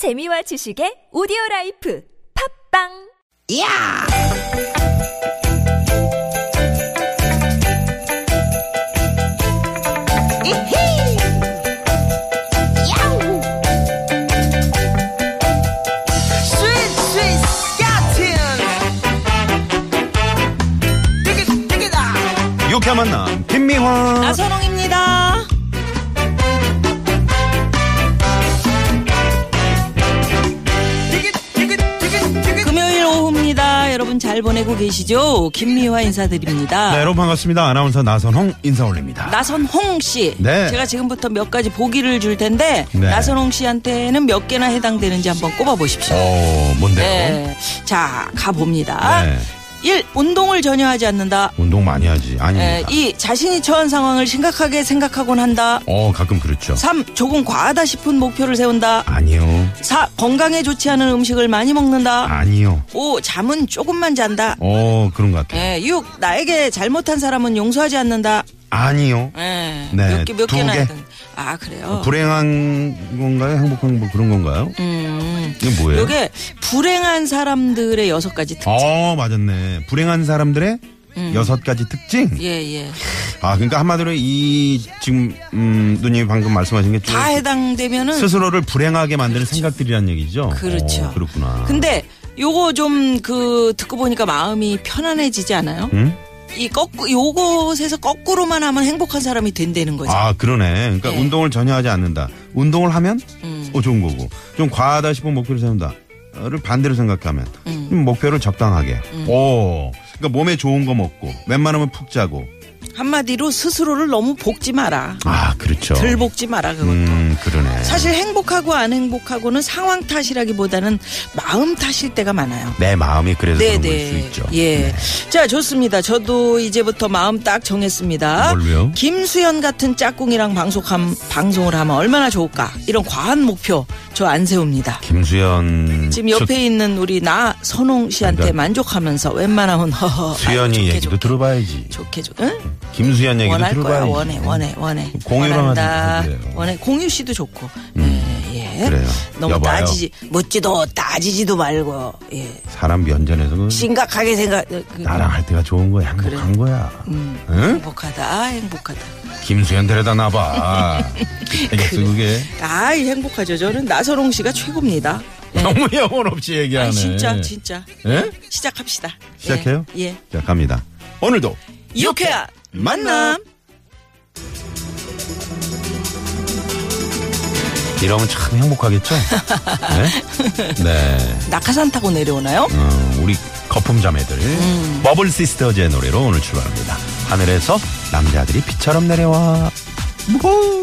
재미와 지식의 오디오 라이프 팟빵 야! 이히! 야우! 스윗 스윗 디귿아! 유쾌한 만남 김미화 나선홍입니다. 잘 보내고 계시죠? 김미화 인사드립니다. 네, 여러분 반갑습니다 아나운서 나선홍 인사 올립니다 나선홍 씨. 네. 제가 지금부터 몇 가지 보기를 줄 텐데 네. 나선홍 씨한테는 몇 개나 해당되는지 한번 꼽아 보십시오. 어 뭔데요 네. 자, 가 봅니다. 네. 1. 운동을 전혀 하지 않는다. 운동 많이 하지 에, 아닙니다 2. 자신이 처한 상황을 심각하게 생각하곤 한다. 어 가끔 그렇죠 3. 조금 과하다 싶은 목표를 세운다. 아니요 4. 건강에 좋지 않은 음식을 많이 먹는다. 아니요 5. 잠은 조금만 잔다. 어 그런 것 같아요 예, 6. 나에게 잘못한 사람은 용서하지 않는다. 아니요 예. 네, 몇 개, 몇 두 개나 개. 했던. 아, 그래요? 불행한 건가요 행복한 뭐 그런 건가요 음. 이게 뭐예요 요게 불행한 사람들의 여섯 가지 특징. 어 맞았네 불행한 사람들의 여섯 가지 특징 음. 예, 예. 아 그러니까 한마디로 이 지금 음 누님이 방금 말씀하신 게 다 해당되면은 스스로를 불행하게 만드는 생각들이란 얘기죠. 그렇죠. 어, 그렇구나. 근데 요거 좀 그 듣고 보니까 마음이 편안해지지 않아요? 응? 이 거꾸 요것에서 거꾸로만 하면 행복한 사람이 된다는 거죠. 아 그러네. 그러니까 예. 운동을 전혀 하지 않는다. 운동을 하면 음. 어 좋은 거고 좀 과하다 싶은 목표를 세운다를 반대로 생각하면 음. 좀 목표를 적당하게. 오. 그러니까 몸에 좋은 거 먹고 웬만하면 푹 자고. 한마디로 스스로를 너무 볶지 마라. 아 그렇죠. 덜 볶지 마라 그것도. 음 그러네. 사실 행복하고 안 행복하고는 상황 탓이라기보다는 마음 탓일 때가 많아요. 내 마음이 그래서 그런 걸수 네네. 있죠. 예. 네. 자, 좋습니다. 저도 이제부터 마음 딱 정했습니다. 뭘로요? 김수현 같은 짝꿍이랑 방송함, 방송을 하면 얼마나 좋을까. 이런 과한 목표 저 안 세웁니다. 김수현 지금 옆에 있는 우리 나 선홍 씨한테 그러니까 만족하면서 웬만하면 허허. 수현이 아유, 좋게, 얘기도 좋게, 들어봐야지. 좋게 좋게. 응? 김수현 얘기도 원할 거야. 들어봐야지. 원해, 원해, 원해. 공유랑 원한다. 하지, 그래요. 원해. 공유 씨도 좋고. 예, 예. 그래요. 너무 여봐요. 따지지, 묻지도 따지지도 말고, 예. 사람 면전에서 그 심각하게 생각, 그, 나랑 할 때가 좋은 거야. 행복한 거야. 음, 응? 행복하다, 행복하다. 김수현 데려다 놔봐. 알겠어, 그게. 아, 행복하죠. 저는 나선홍 씨가 최고입니다. 예. 너무 영혼 없이 얘기하네. 아, 진짜, 진짜. 예? 시작합시다. 시작해요? 예. 예. 자, 갑니다. 오늘도 유쾌한 만남. 이러면 참 행복하겠죠? 네? 네. 낙하산 타고 내려오나요? 어, 우리 거품 자매들. 음. 버블 시스터즈의 노래로 오늘 출발합니다. 하늘에서 남자들이 비처럼 내려와. 무호!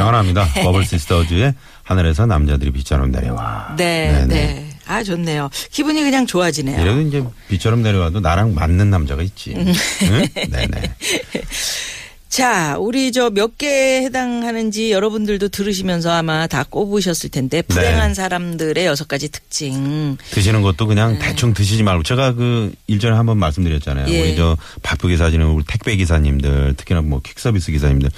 시원합니다. 버블 시스터즈의 하늘에서 남자들이 비처럼 내려와. 네, 네, 네 네. 아, 좋네요. 기분이 그냥 좋아지네요. 이래도 이제 비처럼 내려와도 나랑 맞는 남자가 있지. 음. 응? 네네. 자, 우리 저 몇 개에 해당하는지 여러분들도 들으시면서 아마 다 꼽으셨을 텐데 불행한 네. 사람들의 여섯 가지 특징. 드시는 것도 그냥 대충 드시지 말고 제가 그 일전에 한번 말씀드렸잖아요. 예. 우리 저 바쁘게 사시는 우리 택배 기사님들 특히나 뭐 퀵서비스 기사님들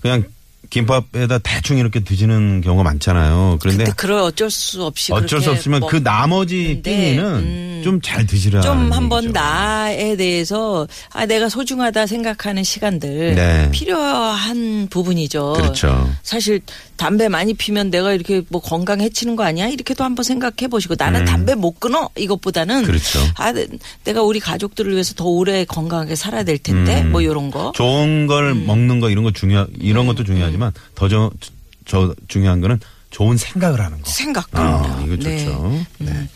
그냥 김밥에다 대충 이렇게 드시는 경우가 많잖아요. 그런데 그럴 어쩔 수 없이 어쩔 수 없으면 뭐그 나머지 끼니는 음. 좀잘 드시라. 좀 한번 나에 대해서 아 내가 소중하다 생각하는 시간들 네. 필요한 부분이죠. 그렇죠. 사실 담배 많이 피면 내가 이렇게 뭐 건강 해치는 거 아니야? 이렇게도 한번 생각해 보시고 나는 담배 못 끊어 이것보다는 음. 그렇죠. 아 내- 내가 우리 가족들을 위해서 더 오래 건강하게 살아야 될 텐데 음. 뭐 요런 거. 좋은 걸 음. 먹는 거 이런 거 중요 이런 것도 중요하 지만 더저 저 중요한 거는 좋은 생각을 하는 거. 생각 아. 이거 네. 좋죠. 네.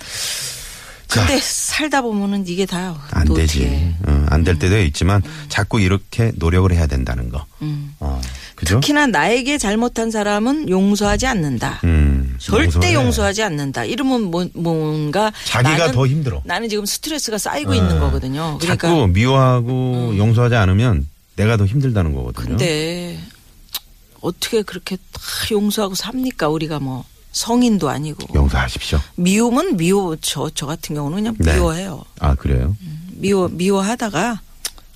근데 살다 보면은 이게 다안또 되지. 어, 안될 때도 있지만 자꾸 이렇게 노력을 해야 된다는 거. 음. 어, 그죠? 특히나 나에게 잘못한 사람은 용서하지 않는다. 음, 절대 용서해. 용서하지 않는다. 이러면 뭐, 뭔가 자기가 나는- 더 힘들어. 나는 지금 스트레스가 쌓이고 어. 있는 거거든요. 그러니까 음. 자꾸 미워하고 용서하지 않으면 내가 더 힘들다는 거거든요. 근데 어떻게 그렇게 다 용서하고 삽니까 우리가 뭐 성인도 아니고. 용서하십시오. 미움은 미워 저 저 같은 경우는 그냥 네. 미워해요. 아 그래요? 미워 미워하다가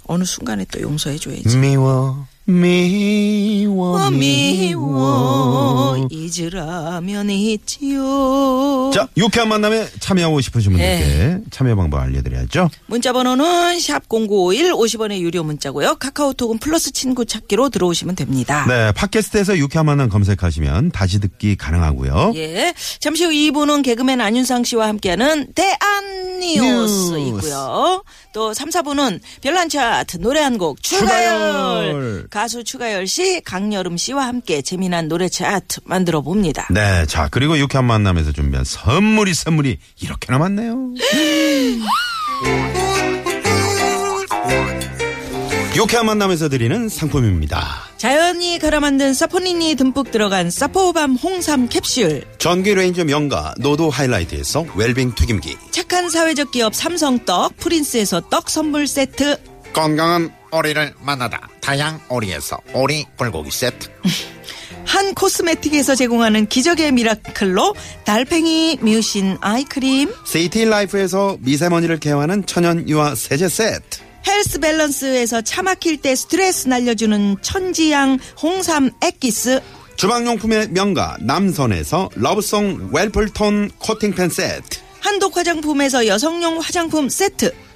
어느 순간에 또 용서해 줘야지. 미워 미워 어, 미워 잊으라면 잊지요. 자 유쾌한 만남에 참여하고 싶으신 분들께 네. 참여 방법 알려드려야죠. 문자 번호는 샵 #0951 50원의 유료 문자고요. 카카오톡은 플러스 친구 찾기로 들어오시면 됩니다. 네 팟캐스트에서 유쾌한 만남 검색하시면 다시 듣기 가능하고요. 예. 잠시 후 2부는 개그맨 안윤상 씨와 함께하는 대한 뉴스. 있고요. 또 3, 4부는 별난 차트 노래 한 곡. 추 가수 추가열 씨, 강여름 씨와 함께 재미난 노래 차트 만들어 봅니다. 네, 자 그리고 유쾌한 만남에서 준비한 선물이 선물이 이렇게나 많네요. 유쾌한 만남에서 드리는 상품입니다. 자연이 갈아 만든 사포닌이 듬뿍 들어간 사포밤 홍삼 캡슐. 전기 레인지 명가 노도 하이라이트에서 웰빙 튀김기 착한 사회적 기업 삼성떡 프린스에서 떡 선물 세트. 건강한 오리를 만나다 다향 오리에서 오리 불고기 세트 한 코스메틱에서 제공하는 기적의 미라클로 달팽이 뮤신 아이크림. 시티 라이프에서 미세먼지를 개화하는 천연 유화 세제 세트 헬스 밸런스에서 차 막힐 때 스트레스 날려주는 천지양 홍삼 액기스. 주방용품의 명가 남선에서 러브송 웰플톤 코팅팬 세트 한독 화장품에서 여성용 화장품 세트.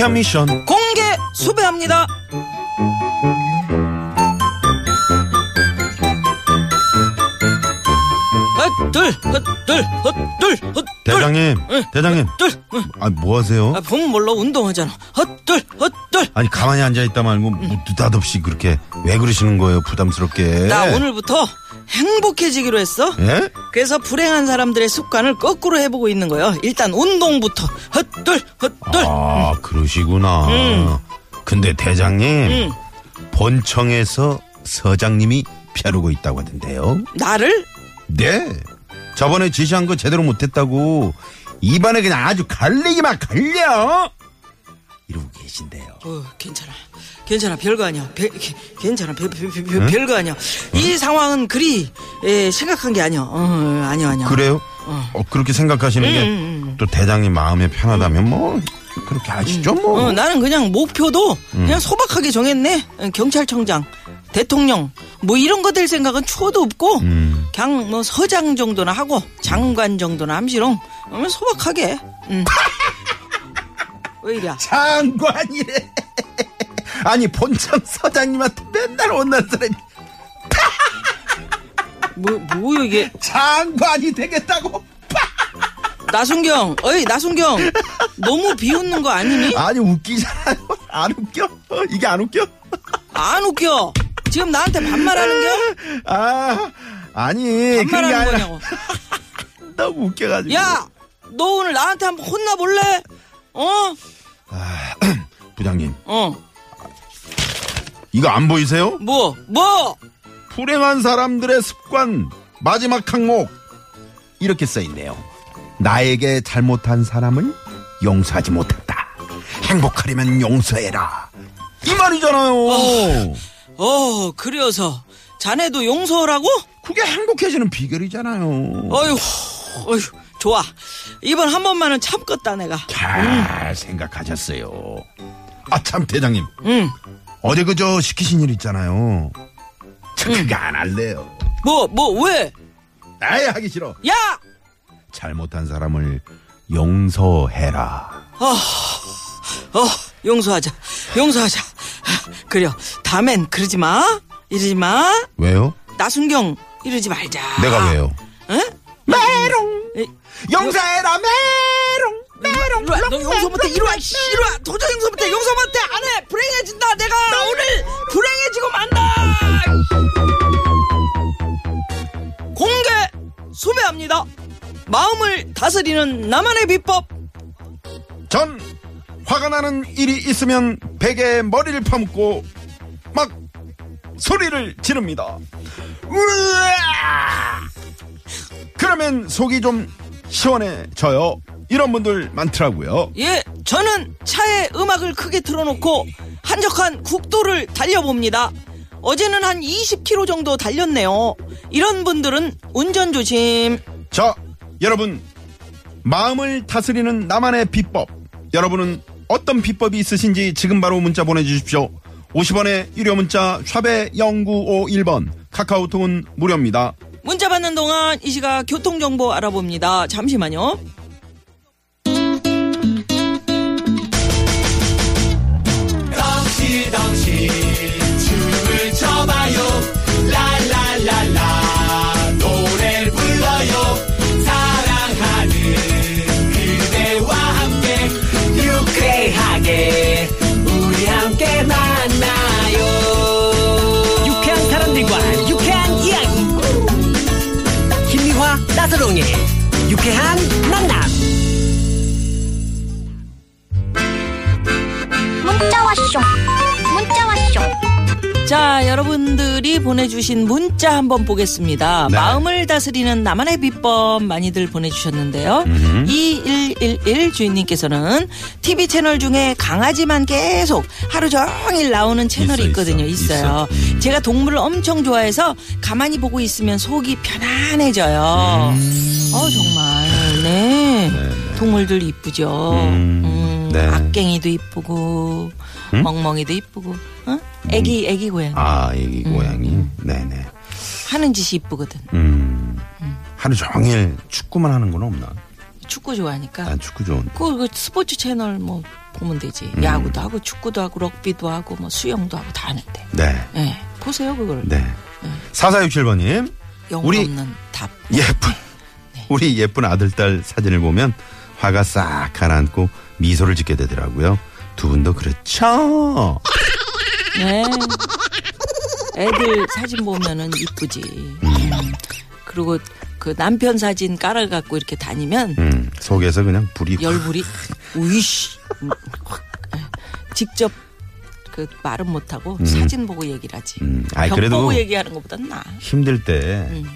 유쾌한 미션 공개 수배합니다. 헛둘 헛둘 헛둘 헛둘 대장님 응. 대장님 헛둘 응. 아뭐 하세요? 아, 봄 몰라 운동하잖아. 헛둘 헛둘 아니 가만히 앉아 있다 말고 뭐 느닷없이 그렇게 왜 그러시는 거예요 부담스럽게? 나 오늘부터 행복해지기로 했어. 예? 그래서 불행한 사람들의 습관을 거꾸로 해보고 있는 거예요. 일단 운동부터. 헛둘 헛둘 아 그러시구나. 근데 대장님 응. 본청에서 서장님이 펴르고 있다고 하던데요? 나를? 네. 저번에 지시한 거 제대로 못했다고 입안에 그냥 아주 갈리기만 갈려 이러고 계신데요 어, 괜찮아. 괜찮아. 별거 아니야. 배- 게- 괜찮아. 별, 별, 별, 별- 별거 아니야. 이 상황은 그리 에, 심각한 게 아니야. 어, 아니야, 아니야. 그래요? 어, 그렇게 생각하시는 게또 대장님 마음에 편하다면 뭐 그렇게 하시죠 뭐 어, 나는 그냥 목표도 그냥 소박하게 정했네. 어, 경찰청장, 대통령, 뭐 이런 거 될 생각은 추워도 없고, 음. 그냥 뭐 서장 정도나 하고, 장관 정도나 함시롱, 어, 소박하게. 응. 왜 이래? 장관이래 아니 본청 서장님한테 맨날 혼난 사람이 뭐, 뭐야 이게? 장관이 되겠다고 나순경, 어이, 나순경. 너무 비웃는 거 아니니? 아니 웃기잖아요 안 웃겨 어, 이게 안 웃겨 안 웃겨. 지금 나한테 반말하는 겨? 아 아니 그게 반말하는 아니라 거냐고. 너무 웃겨가지고 야, 너 오늘 나한테 한번 혼나 볼래? 어? 부장님 어. 이거 안 보이세요? 뭐? 뭐? 불행한 사람들의 습관 마지막 항목 이렇게 써 있네요. 나에게 잘못한 사람을 용서하지 못한다. 행복하려면 용서해라. 이 말이잖아요. 어, 그래서 자네도 용서라고? 그게 행복해지는 비결이잖아요. 어휴, 어휴, 좋아. 이번 한 번만은 참겠다 내가. 잘 생각하셨어요. 아 참 대장님 응. 어제 그저 시키신 일 있잖아요. 저 그게 안 할래요. 뭐, 뭐, 왜? 아예 하기 싫어. 야! 잘못한 사람을 용서해라. 어, 용서하자. 용서하자. 그래. 다음엔 그러지 마. 이러지 마. 왜요? 나순경 이러지 말자. 내가 왜요? 응? 메롱 에이, 용서해라 메롱 메롱 이리 와, 너 용서 못해. 이리 와, 씨, 이리 와. 도저히 용서 못해. 용서 못해. 안 해. 불행해진다. 내가 오늘 불행해지고 만다. 소개합니다. 마음을 다스리는 나만의 비법. 전 화가 나는 일이 있으면 베개에 머리를 파묻고 막 소리를 지릅니다. 으아! 그러면 속이 좀 시원해져요. 이런 분들 많더라고요. 예, 저는 차에 음악을 크게 틀어놓고 한적한 국도를 달려봅니다. 어제는 한 20km 정도 달렸네요. 이런 분들은 운전 조심. 자, 여러분 마음을 다스리는 나만의 비법. 여러분은 어떤 비법이 있으신지 지금 바로 문자 보내주십시오. 50원의 유료 문자 샵의 0951번 카카오톡은 무료입니다. 문자 받는 동안 이 시각 교통정보 알아봅니다. 잠시만요. 나서롱의 유쾌한 만남 자, 여러분들이 보내주신 문자 한번 보겠습니다. 네. 마음을 다스리는 나만의 비법 많이들 보내주셨는데요. 2111 주인님께서는 TV 채널 중에 강아지만 계속 하루 종일 나오는 채널이 있어, 있거든요. 있어. 있어요. 있어. 음. 제가 동물을 엄청 좋아해서 가만히 보고 있으면 속이 편안해져요. 어, 정말. 네. 동물들 이쁘죠. 음, 음, 네. 악갱이도 이쁘고, 멍멍이도 이쁘고, 어? 애기, 애기 고양이. 아, 이 고양이. 네네. 하는 짓이 이쁘거든. 음. 하루 종일 축구만 하는 건 없나? 축구 좋아하니까. 난 축구 좋은. 그, 그 스포츠 채널 뭐 보면 되지. 음. 야구도 하고 축구도 하고 럭비도 하고 뭐 수영도 하고 다 하는데. 네. 예. 보세요 그걸. 네. 4467번님. 영혼 우리 없는 답. 예쁜, 우리 예쁜 아들 딸 사진을 보면 화가 싹 가라앉고 미소를 짓게 되더라고요. 두 분도 그렇죠? 네. 애들 사진 보면은 이쁘지. 음. 그리고 그 남편 사진 깔아갖고 이렇게 다니면 음, 속에서 그냥 불이 확 열불이 우이씨 음, 확. 예. 직접 그 말은 못하고 사진 보고 얘기를 하지. 음, 벽 그래도 보고 얘기하는 것보단 나. 힘들 때 음.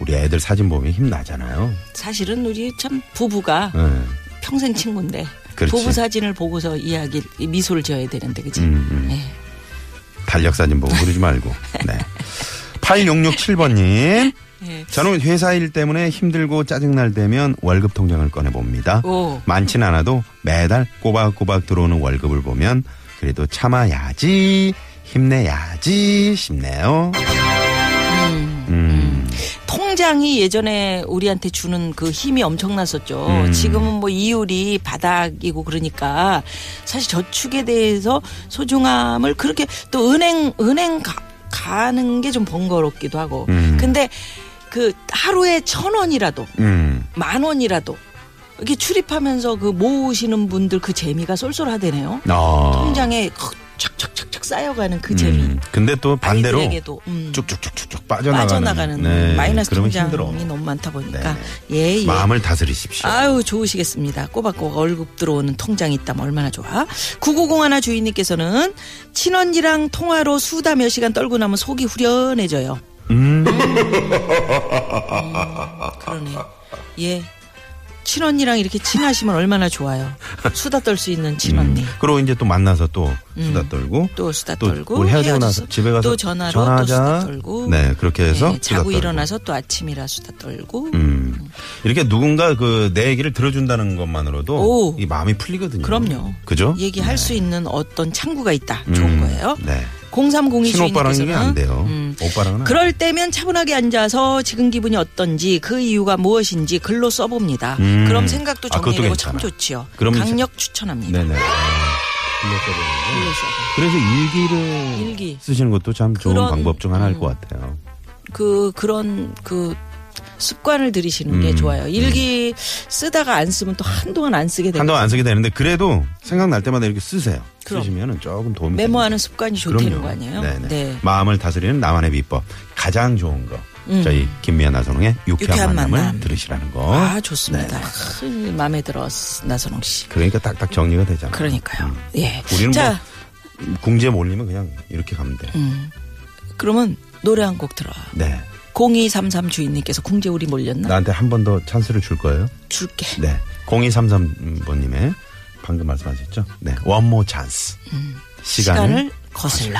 우리 애들 사진 보면 힘나잖아요. 사실은 우리 참 부부가 네. 평생 친구인데 그렇지. 부부 사진을 보고서 이야기 미소를 지어야 되는데 그지? 음, 음. 예. 달력 사진 보고 그러지 말고. 네. 8667번님. 예. 저는 회사 일 때문에 힘들고 짜증날 때면 월급 통장을 꺼내봅니다. 오. 많진 않아도 매달 꼬박꼬박 들어오는 월급을 보면 그래도 참아야지, 힘내야지 싶네요. 음. 통장이 예전에 우리한테 주는 그 힘이 엄청났었죠. 음. 지금은 뭐 이율이 바닥이고 그러니까 사실 저축에 대해서 소중함을 그렇게 또 은행 은행 가, 가는 게 좀 번거롭기도 하고. 음. 근데 그 하루에 천 원이라도 음. 만 원이라도 이렇게 출입하면서 그 모으시는 분들 그 재미가 쏠쏠하대네요. 어. 통장에 착착착착 쌓여가는 그 재미. 음. 근데 또 반대로 음. 쭉쭉쭉쭉쭉 빠져나가는, 빠져나가는 네, 마이너스 통장이. 너무 많다 보니까 네. 예, 예. 마음을 다스리십시오. 아유 좋으시겠습니다. 꼬박꼬박 월급 들어오는 통장이 있다면 얼마나 좋아. 9901 주인님께서는 친언니랑 통화로 수다 몇 시간 떨고 나면 속이 후련해져요. 음. 그러네. 예. 친언니랑 이렇게 친하시면 얼마나 좋아요. 수다 떨 수 있는 친언니. 그리고 이제 또 만나서 또 수다 떨고 또 수다 또 떨고 우리 헤어지고 나서 집에 가서 또 전화로 전화하자. 또 수다 떨고 네, 그렇게 해서 예, 수다 자고. 일어나서 또 아침이라 수다 떨고 음. 이렇게 누군가 그 내 얘기를 들어준다는 것만으로도 오. 이 마음이 풀리거든요. 그럼요. 그죠? 얘기할 수 있는 어떤 창구가 있다. 좋은 음, 거예요. 네. 0302 친오빠랑은 주인님께서는 안 돼요. 음, 오빠랑은 안 그럴 때면 차분하게 앉아서 지금 기분이 어떤지 그 이유가 무엇인지 글로 써봅니다. 음. 그럼 생각도 아, 정리되고 참. 좋지요. 그러면 강력 추천합니다. 네네. 글로. 그래서 일기를 일기. 쓰시는 것도 참 좋은 그런, 방법 중 하나일 음. 것 같아요. 그 그런 그 습관을 들이시는 게 음, 좋아요. 일기 쓰다가 안 쓰면 또 한동안 안 쓰게 되고 한동안 안 쓰게 되는데 그래도 생각날 때마다 이렇게 쓰세요. 그럼. 쓰시면 조금 도움이 메모하는 됩니다. 습관이 좋다는. 거 아니에요? 네네. 네. 마음을 다스리는 나만의 비법. 가장 좋은 거. 저희 김미아 나선홍의 유쾌한, 유쾌한 만남을 만남. 들으시라는 거. 아, 좋습니다. 네. 크, 마음에 들어, 나선홍 씨. 그러니까 딱딱 정리가 되잖아. 그러니까요. 예. 우리는 자, 뭐 궁지에 몰리면 그냥 이렇게 가면 돼. 그러면 노래 한 곡 들어. 네. 0233 주인님께서 궁제우리 몰렸나? 나한테 한 번 더 찬스를 줄 거예요? 줄게. 네. 0233번님의 방금 말씀하셨죠? 네. One more chance. 시간을, 시간을 거슬러.